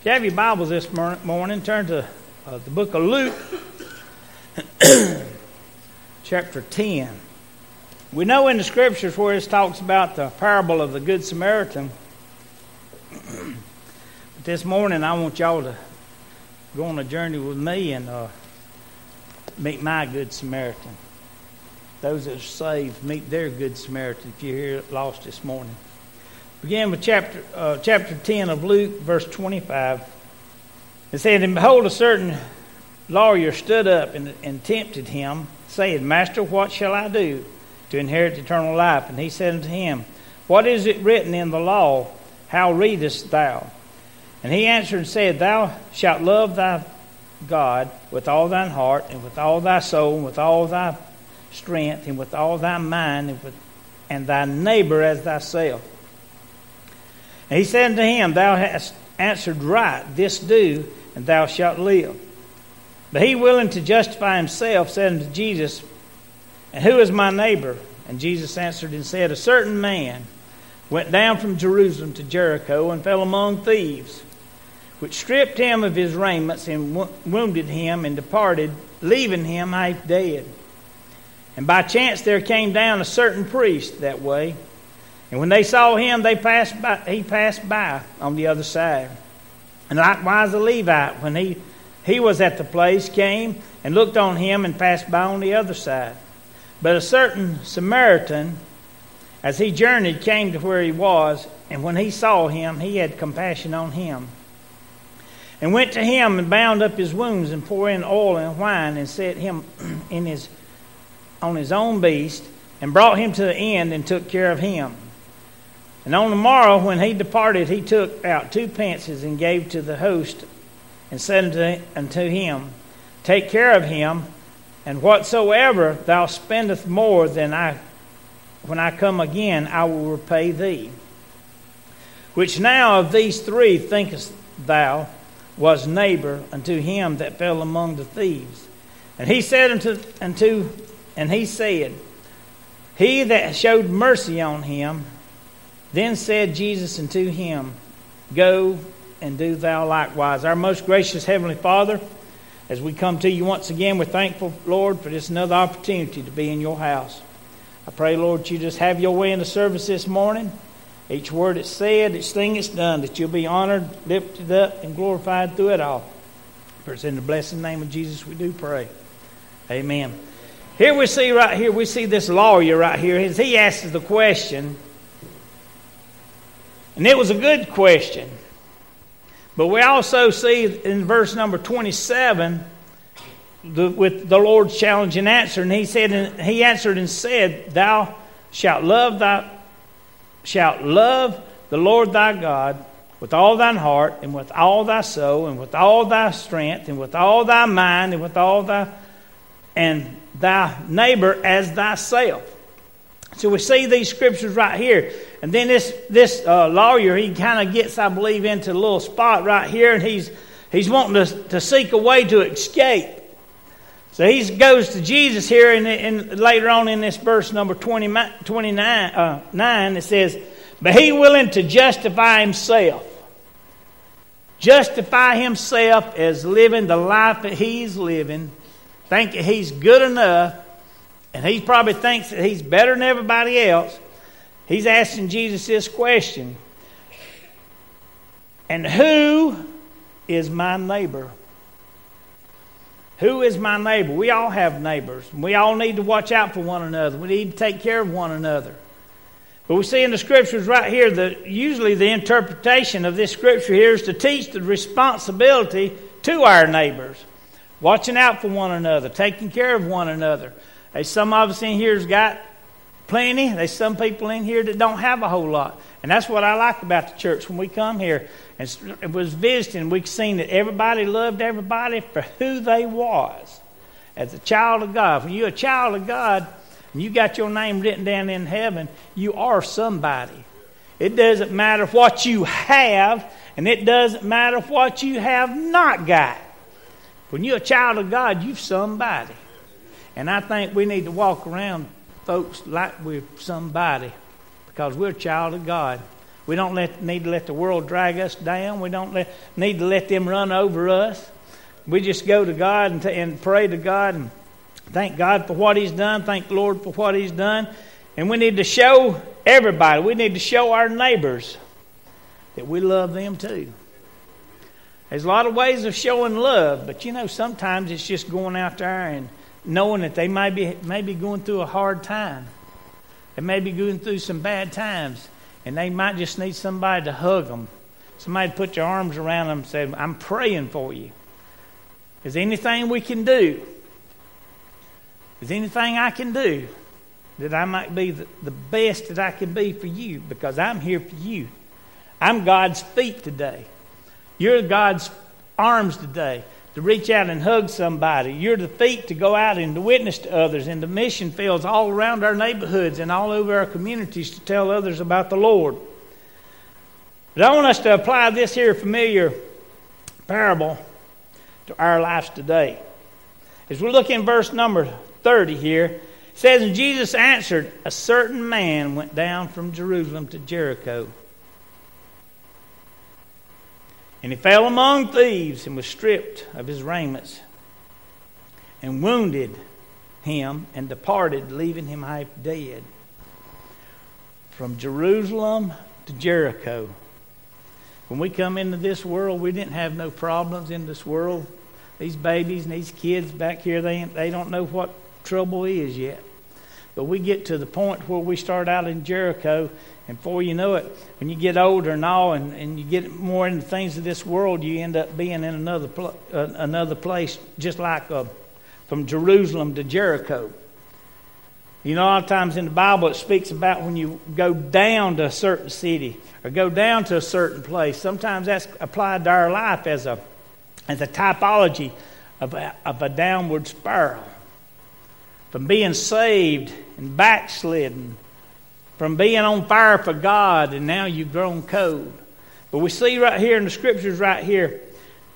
If you have your Bibles this morning, turn to uh, the book of Luke, chapter 10. We know in the scriptures where it talks about the parable of the Good Samaritan. but this morning, I want y'all to go on a journey with me and uh, meet my Good Samaritan. Those that are saved, meet their Good Samaritan if you're here lost this morning. Begin with chapter, uh, chapter 10 of Luke, verse 25. It said, And behold, a certain lawyer stood up and, and tempted him, saying, Master, what shall I do to inherit eternal life? And he said unto him, What is it written in the law? How readest thou? And he answered and said, Thou shalt love thy God with all thine heart, and with all thy soul, and with all thy strength, and with all thy mind, and, with, and thy neighbor as thyself. And he said unto him, Thou hast answered right, this do, and thou shalt live. But he, willing to justify himself, said unto Jesus, And who is my neighbor? And Jesus answered and said, A certain man went down from Jerusalem to Jericho and fell among thieves, which stripped him of his raiments and wounded him and departed, leaving him half dead. And by chance there came down a certain priest that way and when they saw him, they passed by, he passed by on the other side. And likewise the Levite, when he, he was at the place, came and looked on him and passed by on the other side. But a certain Samaritan, as he journeyed, came to where he was, and when he saw him, he had compassion on him. And went to him and bound up his wounds and poured in oil and wine and set him in his, on his own beast and brought him to the end and took care of him. And on the morrow, when he departed, he took out two pences and gave to the host, and said unto, him, Take care of him, and whatsoever thou spendest more than I, when I come again, I will repay thee. Which now of these three thinkest thou was neighbor unto him that fell among the thieves? And he said unto, unto and he said, He that showed mercy on him, then said Jesus unto him, Go and do thou likewise. Our most gracious Heavenly Father, as we come to you once again, we're thankful, Lord, for this another opportunity to be in your house. I pray, Lord, you just have your way in the service this morning. Each word that's said, each thing that's done, that you'll be honored, lifted up, and glorified through it all. For it's in the blessed name of Jesus we do pray. Amen. Here we see right here, we see this lawyer right here. As He asks the question, and it was a good question. But we also see in verse number 27 the, with the Lord's challenging answer. And he said, and he answered and said, Thou shalt love thy shalt love the Lord thy God with all thine heart and with all thy soul and with all thy strength and with all thy mind and with all thy and thy neighbor as thyself. So we see these scriptures right here. And then this, this uh, lawyer, he kind of gets, I believe, into a little spot right here, and he's, he's wanting to, to seek a way to escape. So he goes to Jesus here, and, and later on in this verse number 20, 29, uh, 9, it says, But he willing to justify himself. Justify himself as living the life that he's living, thinking he's good enough, and he probably thinks that he's better than everybody else. He's asking Jesus this question And who is my neighbor? Who is my neighbor? We all have neighbors. We all need to watch out for one another. We need to take care of one another. But we see in the scriptures right here that usually the interpretation of this scripture here is to teach the responsibility to our neighbors. Watching out for one another, taking care of one another. There's some of us in here's got plenty. There's some people in here that don't have a whole lot. And that's what I like about the church. When we come here and was visiting, we've seen that everybody loved everybody for who they was. As a child of God. When you're a child of God and you got your name written down in heaven, you are somebody. It doesn't matter what you have, and it doesn't matter what you have not got. When you're a child of God, you're somebody. And I think we need to walk around folks like we're somebody because we're a child of God. We don't let, need to let the world drag us down. We don't let, need to let them run over us. We just go to God and, and pray to God and thank God for what He's done. Thank the Lord for what He's done. And we need to show everybody, we need to show our neighbors that we love them too. There's a lot of ways of showing love, but you know, sometimes it's just going out there and knowing that they may be, may be going through a hard time. They may be going through some bad times, and they might just need somebody to hug them. Somebody to put your arms around them and say, I'm praying for you. Is anything we can do? Is anything I can do that I might be the, the best that I can be for you? Because I'm here for you. I'm God's feet today. You're God's arms today to reach out and hug somebody. You're the feet to go out and to witness to others in the mission fields all around our neighborhoods and all over our communities to tell others about the Lord. But I want us to apply this here familiar parable to our lives today. As we look in verse number 30 here, it says, And Jesus answered, A certain man went down from Jerusalem to Jericho. And he fell among thieves and was stripped of his raiments and wounded him and departed, leaving him half dead. From Jerusalem to Jericho. When we come into this world, we didn't have no problems in this world. These babies and these kids back here, they, they don't know what trouble is yet. But we get to the point where we start out in Jericho and before you know it, when you get older and all, and, and you get more into things of this world, you end up being in another pl- uh, another place, just like uh, from Jerusalem to Jericho. You know, a lot of times in the Bible it speaks about when you go down to a certain city or go down to a certain place. Sometimes that's applied to our life as a as a typology of a, of a downward spiral. From being saved and backslidden from being on fire for God and now you've grown cold. But we see right here in the scriptures, right here,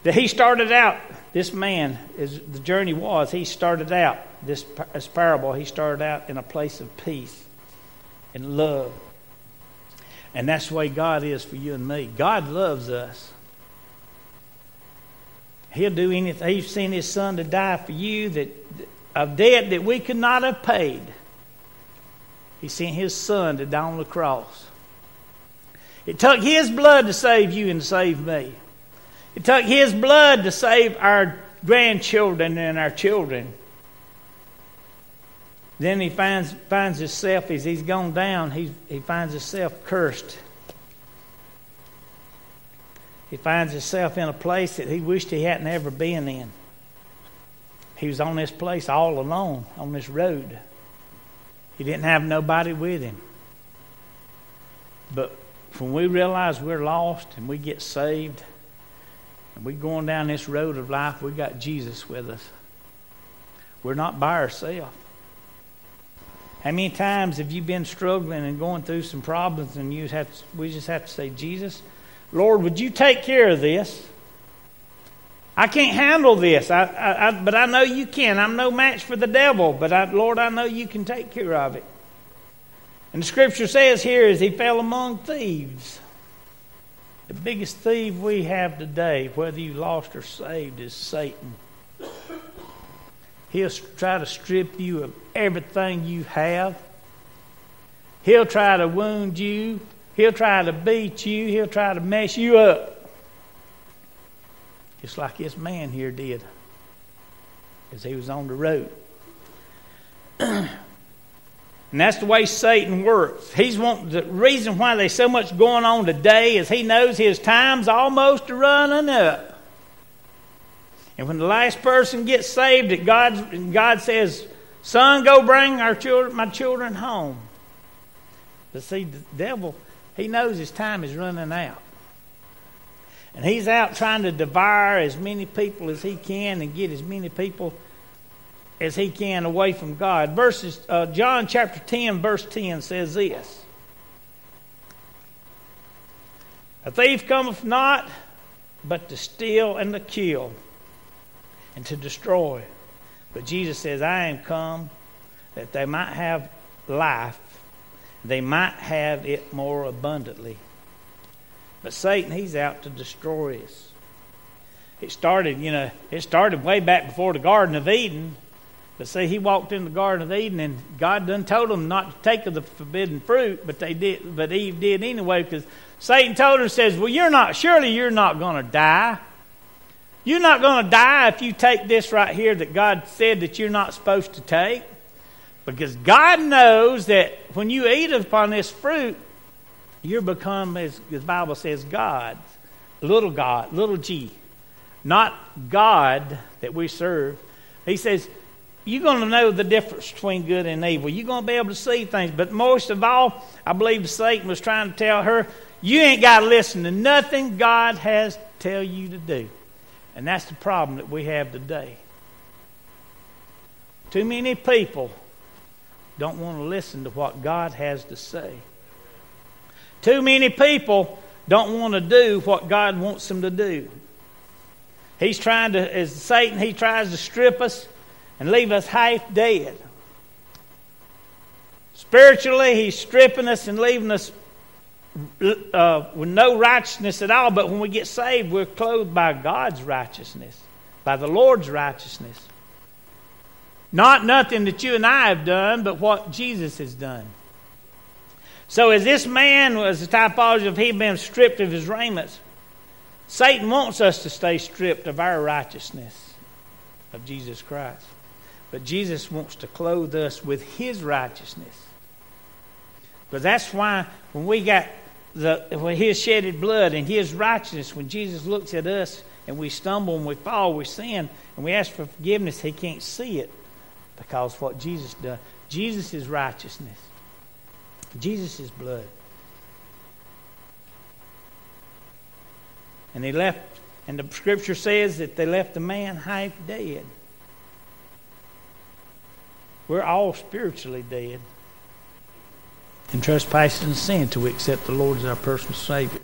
that he started out, this man, as the journey was, he started out, this, this parable, he started out in a place of peace and love. And that's the way God is for you and me. God loves us. He'll do anything. He's sent his son to die for you that a debt that we could not have paid. He sent his son to die on the cross. It took his blood to save you and save me. It took his blood to save our grandchildren and our children. Then he finds, finds himself, as he's gone down, he, he finds himself cursed. He finds himself in a place that he wished he hadn't ever been in. He was on this place all alone, on this road. He didn't have nobody with him. But when we realize we're lost and we get saved, and we're going down this road of life, we got Jesus with us. We're not by ourselves. How many times have you been struggling and going through some problems, and you have we just have to say, Jesus, Lord, would you take care of this? I can't handle this, I, I, I, but I know you can. I'm no match for the devil, but Lord, I know you can take care of it. And the scripture says here is he fell among thieves. The biggest thief we have today, whether you lost or saved, is Satan. He'll try to strip you of everything you have. He'll try to wound you. He'll try to beat you. He'll try to mess you up just like this man here did as he was on the road. and that's the way Satan works. He's want, the reason why there's so much going on today is he knows his time's almost running up. And when the last person gets saved, that God, God says, Son, go bring our children, my children home. But see, the devil, he knows his time is running out. And he's out trying to devour as many people as he can and get as many people as he can away from God. Verses uh, John chapter 10, verse 10 says this A thief cometh not but to steal and to kill and to destroy. But Jesus says, I am come that they might have life, they might have it more abundantly. But Satan, he's out to destroy us. It started, you know, it started way back before the Garden of Eden. But see, he walked in the Garden of Eden, and God done told him not to take of the forbidden fruit, but they did. But Eve did anyway, because Satan told her, "says Well, you're not. Surely you're not going to die. You're not going to die if you take this right here that God said that you're not supposed to take, because God knows that when you eat upon this fruit, you become, as the Bible says, God, little God, little G, not God that we serve." He says you're going to know the difference between good and evil. You're going to be able to see things. But most of all, I believe Satan was trying to tell her, you ain't got to listen to nothing God has to tell you to do. And that's the problem that we have today. Too many people don't want to listen to what God has to say. Too many people don't want to do what God wants them to do. He's trying to, as Satan, he tries to strip us and leave us half dead. Spiritually, he's stripping us and leaving us uh, with no righteousness at all. But when we get saved, we're clothed by God's righteousness, by the Lord's righteousness. Not nothing that you and I have done, but what Jesus has done. So, as this man was a typology of he been stripped of his raiments, Satan wants us to stay stripped of our righteousness of Jesus Christ. But Jesus wants to clothe us with His righteousness. But that's why when we got the when His shedded blood and His righteousness, when Jesus looks at us and we stumble and we fall, we sin, and we ask for forgiveness, He can't see it because what Jesus does. Jesus is righteousness. Jesus blood. And he left, and the scripture says that they left the man half dead. We're all spiritually dead in trespasses and sin until we accept the Lord as our personal Savior.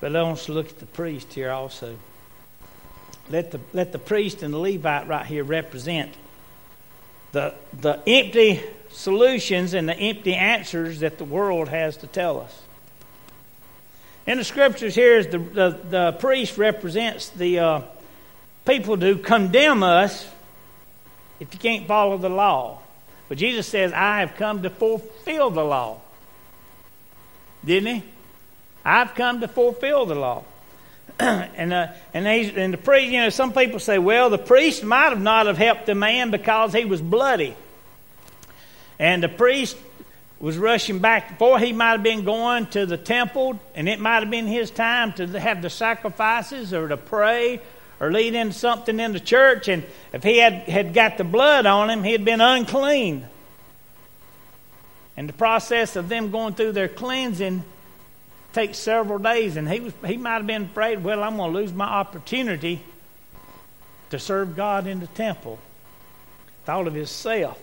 But want us look at the priest here also. Let the, let the priest and the Levite right here represent the, the empty solutions and the empty answers that the world has to tell us. In the scriptures here, is the, the, the priest represents the uh, people who condemn us if you can't follow the law. But Jesus says, I have come to fulfill the law. Didn't he? I've come to fulfill the law. and uh, and, and the priest, you know, some people say, well, the priest might have not have helped the man because he was bloody. And the priest was rushing back before he might have been going to the temple, and it might have been his time to have the sacrifices or to pray or lead into something in the church, and if he had, had got the blood on him, he'd been unclean. And the process of them going through their cleansing takes several days, and he, was, he might have been afraid, well, I'm going to lose my opportunity to serve God in the temple. Thought of himself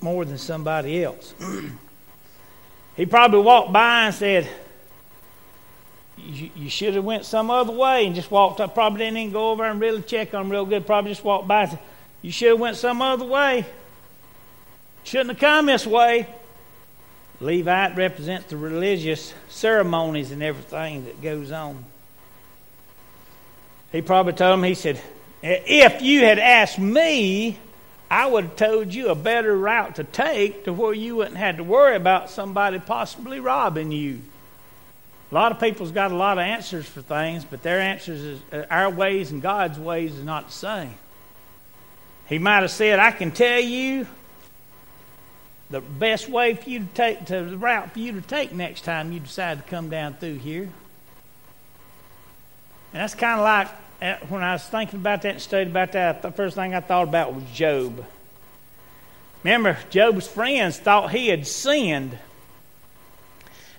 more than somebody else. he probably walked by and said, you, should have went some other way and just walked up. Probably didn't even go over and really check on real good. Probably just walked by. Said, you should have went some other way. Shouldn't have come this way. Levite represents the religious ceremonies and everything that goes on. He probably told him, he said, if you had asked me, I would have told you a better route to take to where you wouldn't have to worry about somebody possibly robbing you. A lot of people's got a lot of answers for things, but their answers is uh, our ways and God's ways is not the same. He might have said, "I can tell you the best way for you to take to the route for you to take next time you decide to come down through here." And that's kind of like when I was thinking about that and studied about that. The first thing I thought about was Job. Remember, Job's friends thought he had sinned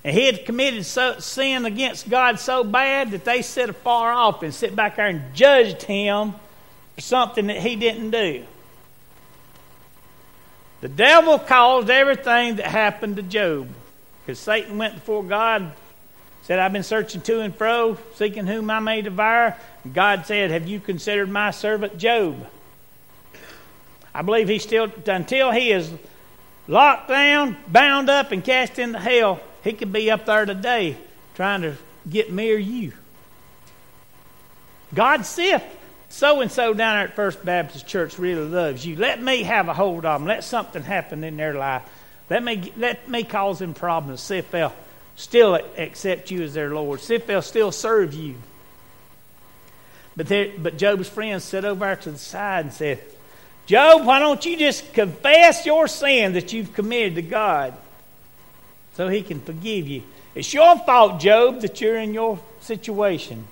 and he had committed so, sin against God so bad that they sit afar off and sit back there and judged him for something that he didn't do. The devil caused everything that happened to Job. Because Satan went before God, said, I've been searching to and fro, seeking whom I may devour. God said, Have you considered my servant Job? I believe he still, until he is locked down, bound up, and cast into hell, he could be up there today trying to get near you. God, if so and so down there at First Baptist Church really loves you. Let me have a hold of them. Let something happen in their life. Let me, let me cause them problems. See if they'll still accept you as their Lord. See if they'll still serve you. But, there, but Job's friends sat over there to the side and said, Job, why don't you just confess your sin that you've committed to God so he can forgive you? It's your fault, Job, that you're in your situation.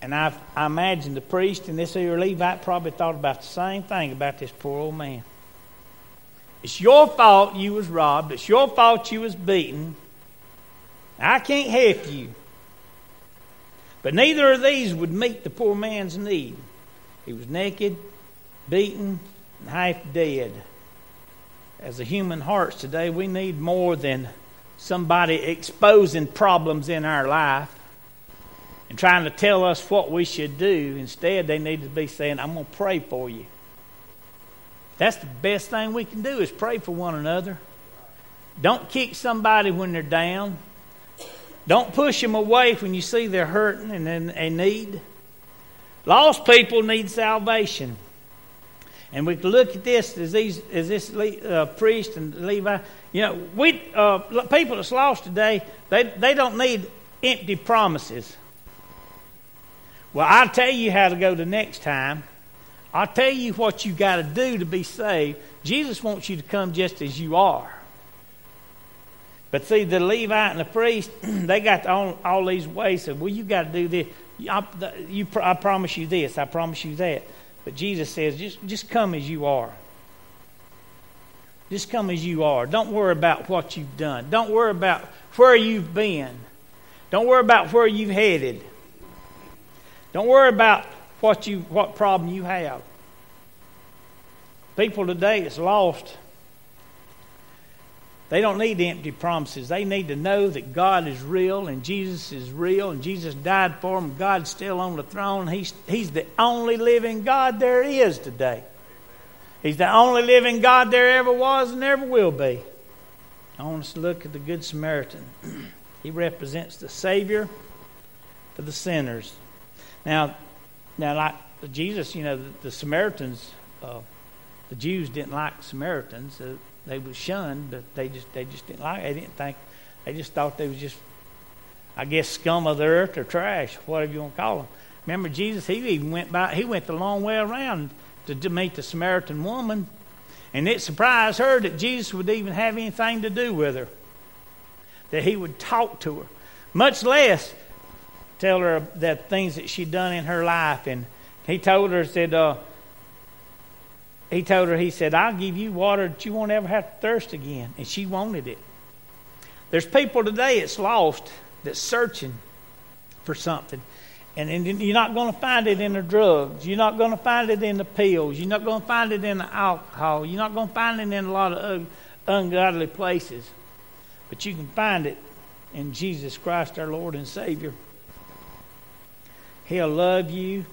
And I, I imagine the priest and this here Levite probably thought about the same thing about this poor old man. It's your fault you was robbed. It's your fault you was beaten. I can't help you. But neither of these would meet the poor man's need. He was naked, beaten, and half dead. As a human hearts today, we need more than somebody exposing problems in our life and trying to tell us what we should do. Instead, they need to be saying, I'm going to pray for you. That's the best thing we can do is pray for one another. Don't kick somebody when they're down. Don't push them away when you see they're hurting and in a need. Lost people need salvation. And we look at this as these as this uh, priest and Levi. You know, we uh, people that's lost today, they they don't need empty promises. Well, I'll tell you how to go the next time. I'll tell you what you got to do to be saved. Jesus wants you to come just as you are. But see, the Levite and the priest, they got all, all these ways. Said, well, you got to do this. I, you, I promise you this. I promise you that. But Jesus says, just, just come as you are. Just come as you are. Don't worry about what you've done. Don't worry about where you've been. Don't worry about where you've headed. Don't worry about what you what problem you have. People today is lost they don't need empty promises. They need to know that God is real and Jesus is real and Jesus died for them. God's still on the throne. He's, he's the only living God there is today. He's the only living God there ever was and ever will be. I want us to look at the Good Samaritan. he represents the Savior for the sinners. Now, now like Jesus, you know, the, the Samaritans, uh, the Jews didn't like Samaritans. Uh, they were shunned, but they just they just didn't like. It. They didn't think. They just thought they was just, I guess, scum of the earth or trash, whatever you want to call them. Remember, Jesus? He even went by. He went the long way around to, to meet the Samaritan woman, and it surprised her that Jesus would even have anything to do with her. That he would talk to her, much less tell her that things that she'd done in her life. And he told her, said, uh, he told her, he said, I'll give you water that you won't ever have to thirst again. And she wanted it. There's people today that's lost, that's searching for something. And, and you're not going to find it in the drugs. You're not going to find it in the pills. You're not going to find it in the alcohol. You're not going to find it in a lot of ungodly places. But you can find it in Jesus Christ, our Lord and Savior. He'll love you.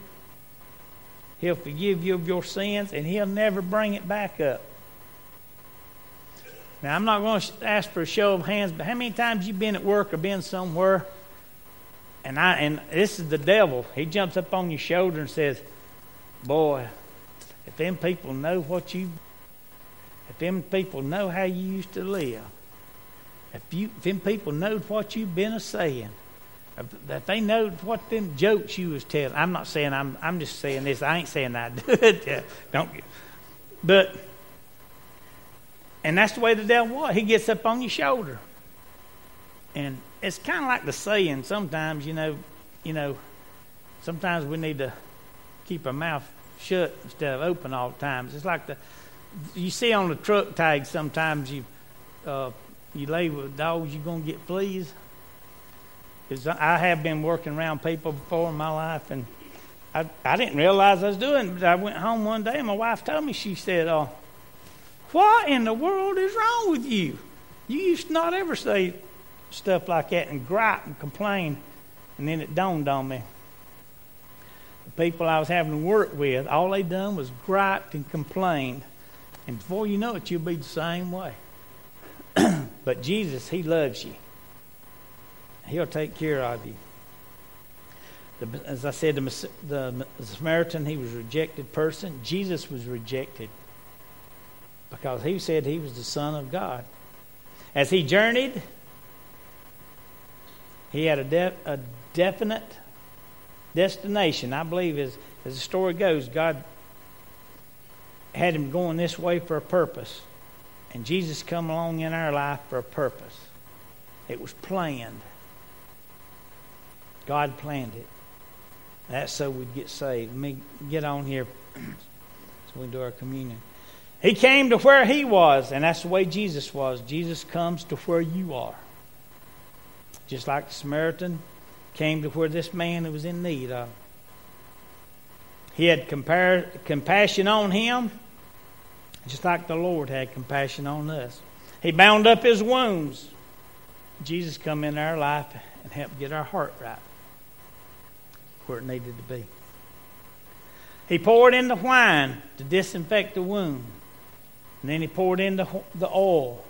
He'll forgive you of your sins, and He'll never bring it back up. Now, I'm not going to ask for a show of hands, but how many times you been at work or been somewhere, and I and this is the devil. He jumps up on your shoulder and says, "Boy, if them people know what you, if them people know how you used to live, if you, if them people know what you've been a saying." If they know what them jokes you was telling, I'm not saying I'm. I'm just saying this. I ain't saying I do it. Don't. But, and that's the way the devil was. He gets up on your shoulder, and it's kind of like the saying. Sometimes you know, you know, sometimes we need to keep our mouth shut instead of open all the time. It's like the you see on the truck tag. Sometimes you uh, you label dogs, you're gonna get fleas. Because I have been working around people before in my life, and I, I didn't realize I was doing it. But I went home one day, and my wife told me, she said, oh, What in the world is wrong with you? You used to not ever say stuff like that and gripe and complain. And then it dawned on me. The people I was having to work with, all they done was griped and complained. And before you know it, you'll be the same way. but Jesus, He loves you. He'll take care of you. The, as I said, the, the, Samaritan, he was a rejected person. Jesus was rejected because he said he was the Son of God. As he journeyed, he had a, de- a definite destination. I believe, as, as the story goes, God had him going this way for a purpose. And Jesus come along in our life for a purpose. It was planned. God planned it. That's so we'd get saved. Let me get on here so we do our communion. He came to where he was, and that's the way Jesus was. Jesus comes to where you are. Just like the Samaritan came to where this man was in need of. He had compassion on him, just like the Lord had compassion on us. He bound up his wounds. Jesus come in our life and help get our heart right where it needed to be. He poured in the wine to disinfect the wound. And then he poured in the, the oil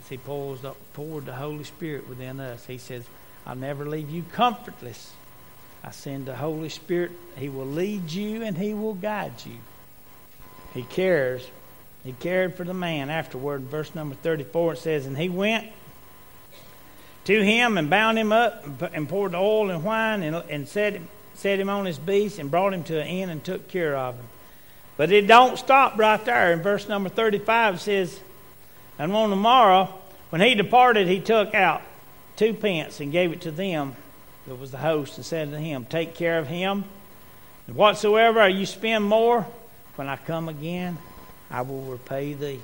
as he pours the, poured the Holy Spirit within us. He says, I'll never leave you comfortless. I send the Holy Spirit. He will lead you and he will guide you. He cares. He cared for the man afterward. Verse number 34, it says, And he went to him and bound him up and poured oil and wine and, and set, him, set him on his beast and brought him to an inn and took care of him. But it don't stop right there. In verse number 35 it says, And on the morrow, when he departed, he took out two pence and gave it to them that was the host and said to him, Take care of him. And whatsoever you spend more, when I come again, I will repay thee.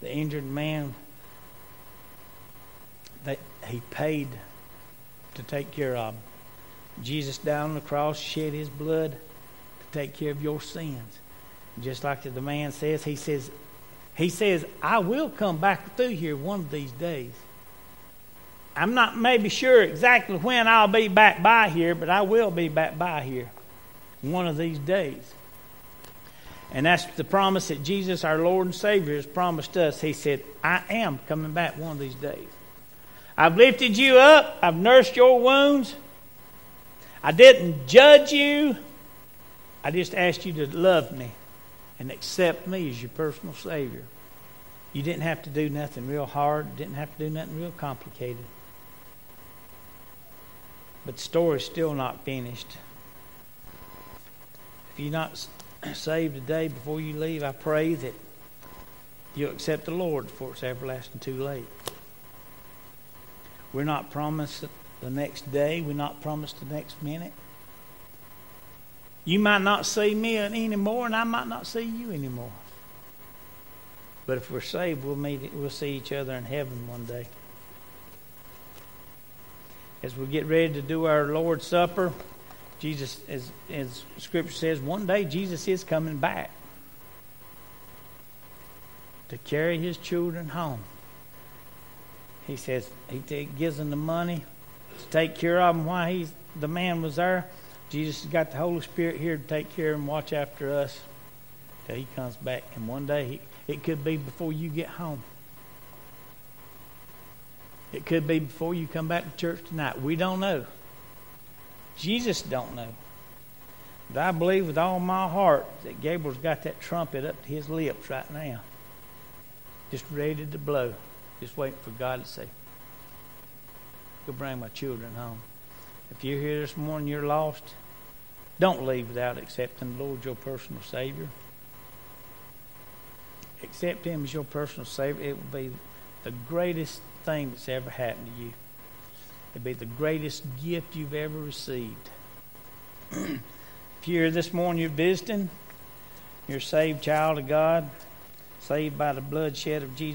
The injured man that he paid to take care of. Jesus down on the cross, shed his blood to take care of your sins. Just like the man says, he says, he says, I will come back through here one of these days. I'm not maybe sure exactly when I'll be back by here, but I will be back by here one of these days. And that's the promise that Jesus, our Lord and Savior, has promised us. He said, I am coming back one of these days. I've lifted you up. I've nursed your wounds. I didn't judge you. I just asked you to love me and accept me as your personal Savior. You didn't have to do nothing real hard, didn't have to do nothing real complicated. But the story's still not finished. If you're not saved today before you leave, I pray that you'll accept the Lord before it's everlasting too late. We're not promised the next day. We're not promised the next minute. You might not see me anymore, and I might not see you anymore. But if we're saved, we'll meet. We'll see each other in heaven one day. As we get ready to do our Lord's Supper, Jesus, as, as Scripture says, one day Jesus is coming back to carry His children home. He says he gives them the money to take care of them while he's the man was there. Jesus has got the Holy Spirit here to take care of and watch after us till he comes back. And one day he, it could be before you get home. It could be before you come back to church tonight. We don't know. Jesus don't know. But I believe with all my heart that Gabriel's got that trumpet up to his lips right now. Just ready to blow. Just waiting for God to say, Go bring my children home. If you're here this morning, you're lost, don't leave without accepting the Lord your personal Savior. Accept Him as your personal Savior. It will be the greatest thing that's ever happened to you. It'll be the greatest gift you've ever received. if you're here this morning, you're visiting, you're a saved child of God, saved by the bloodshed of Jesus.